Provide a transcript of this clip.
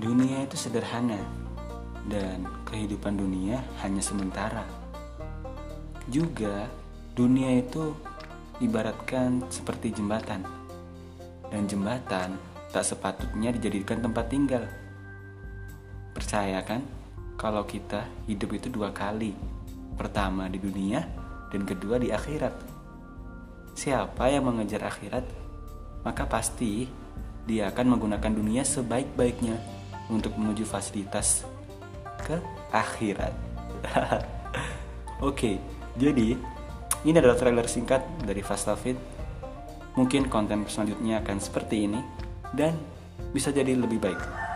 itu sederhana dan kehidupan dunia hanya sementara. Juga dunia itu ibaratkan seperti jembatan. Dan jembatan tak sepatutnya dijadikan tempat tinggal. Percaya kan kalau kita hidup itu dua kali. Pertama di dunia dan kedua di akhirat. Siapa yang mengejar akhirat, maka pasti dia akan menggunakan dunia sebaik-baiknya untuk menuju fasilitas ke akhirat. Oke, jadi ini adalah trailer singkat dari Fastavit. Mungkin konten selanjutnya akan seperti ini dan bisa jadi lebih baik.